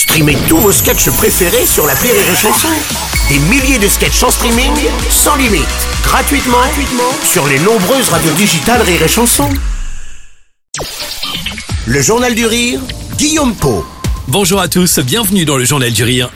Streamez tous vos sketchs préférés sur la Rire et Chanson. Des milliers de sketchs en streaming, sans limite, gratuitement, gratuitement sur les nombreuses radios digitales Rire et Chanson. Le Journal du Rire, Guillaume Po. Bonjour à tous, bienvenue dans le Journal du Rire.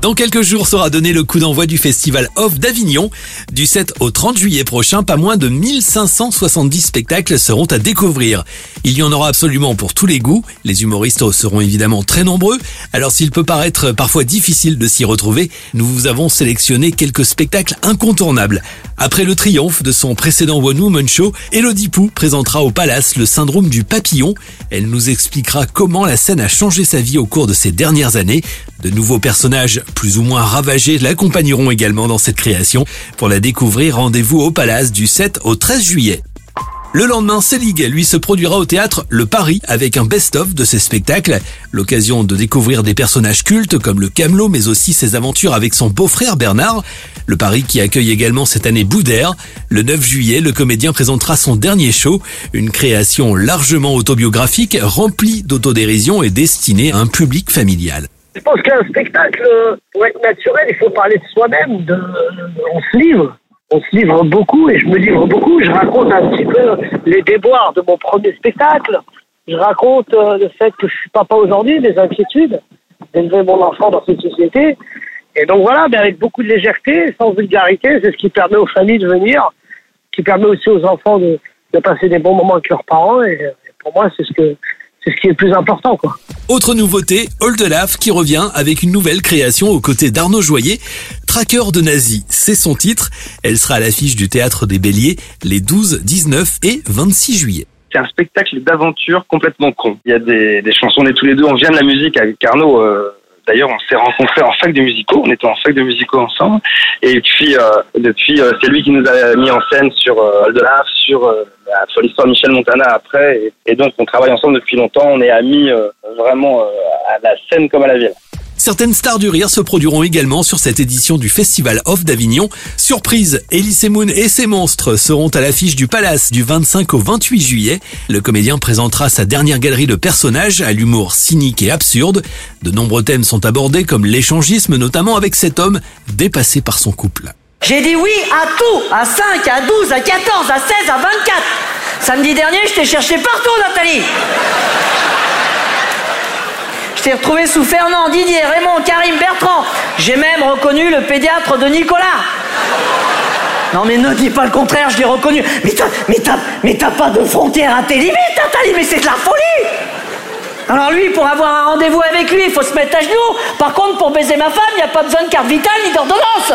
Dans quelques jours sera donné le coup d'envoi du festival Off d'Avignon. Du 7 au 30 juillet prochain, pas moins de 1570 spectacles seront à découvrir. Il y en aura absolument pour tous les goûts. Les humoristes seront évidemment très nombreux. Alors s'il peut paraître parfois difficile de s'y retrouver, nous vous avons sélectionné quelques spectacles incontournables. Après le triomphe de son précédent One Woman Show, Elodie Pou présentera au Palace le syndrome du papillon. Elle nous expliquera comment la scène a changé sa vie au cours de ces dernières années. De nouveaux personnages plus ou moins ravagés l'accompagneront également dans cette création. Pour la découvrir, rendez-vous au Palace du 7 au 13 juillet. Le lendemain, Selig, lui, se produira au théâtre Le Paris avec un best-of de ses spectacles. L'occasion de découvrir des personnages cultes comme le Camelot, mais aussi ses aventures avec son beau-frère Bernard. Le Paris qui accueille également cette année Boudère. Le 9 juillet, le comédien présentera son dernier show, une création largement autobiographique, remplie d'autodérision et destinée à un public familial. Je pense qu'un spectacle, euh, pour être naturel, il faut parler de soi-même. De, on se livre. On se livre beaucoup et je me livre beaucoup. Je raconte un petit peu les déboires de mon premier spectacle. Je raconte euh, le fait que je suis papa aujourd'hui, mes inquiétudes d'élever mon enfant dans cette société. Et donc voilà, mais avec beaucoup de légèreté, sans vulgarité, c'est ce qui permet aux familles de venir, qui permet aussi aux enfants de, de passer des bons moments avec leurs parents. Et, et pour moi, c'est ce que c'est ce qui est le plus important, quoi. Autre nouveauté, Oldelaf qui revient avec une nouvelle création aux côtés d'Arnaud Joyer. Tracker de nazi, c'est son titre. Elle sera à l'affiche du Théâtre des Béliers les 12, 19 et 26 juillet. C'est un spectacle d'aventure complètement con. Il y a des, des chansons, on tous les deux, on vient de la musique avec Arnaud. Euh, D'ailleurs, on s'est rencontrés en fac de musicaux, on était en fac de musicaux ensemble. Et puis, euh, depuis, euh, c'est lui qui nous a mis en scène sur euh, sur euh, la folle histoire de Michel Montana après. Et, et, donc, on travaille ensemble depuis longtemps. On est amis vraiment à la scène comme à la ville. Certaines stars du rire se produiront également sur cette édition du Festival Off d'Avignon. Surprise, Elise Moon et ses monstres seront à l'affiche du Palace du 25 au 28 juillet. Le comédien présentera sa dernière galerie de personnages à l'humour cynique et absurde. De nombreux thèmes sont abordés comme l'échangisme, notamment avec cet homme dépassé par son couple. J'ai dit oui à tout, à 5, à 12, à 14, à 16, à 24. Samedi dernier, je t'ai cherché partout, Nathalie. Je t'ai retrouvé sous Fernand, Didier, Raymond, Karim, Bertrand. J'ai même reconnu le pédiatre de Nicolas. Non mais ne dis pas le contraire, je l'ai reconnu. Mais t'as, mais t'as, mais t'as pas de frontières à tes limites, Nathalie, mais c'est de la folie Alors lui, pour avoir un rendez-vous avec lui, il faut se mettre à genoux. Par contre, pour baiser ma femme, il n'y a pas besoin de carte vitale ni d'ordonnance.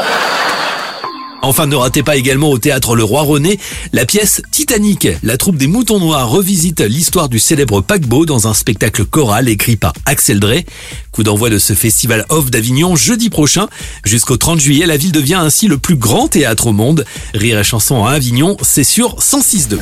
Enfin, ne ratez pas également au théâtre Le Roi René la pièce Titanic. La troupe des Moutons Noirs revisite l'histoire du célèbre paquebot dans un spectacle choral écrit par Axel Drey. Coup d'envoi de ce festival off d'Avignon jeudi prochain. Jusqu'au 30 juillet, la ville devient ainsi le plus grand théâtre au monde. Rire et chanson à Avignon, c'est sur 106.2.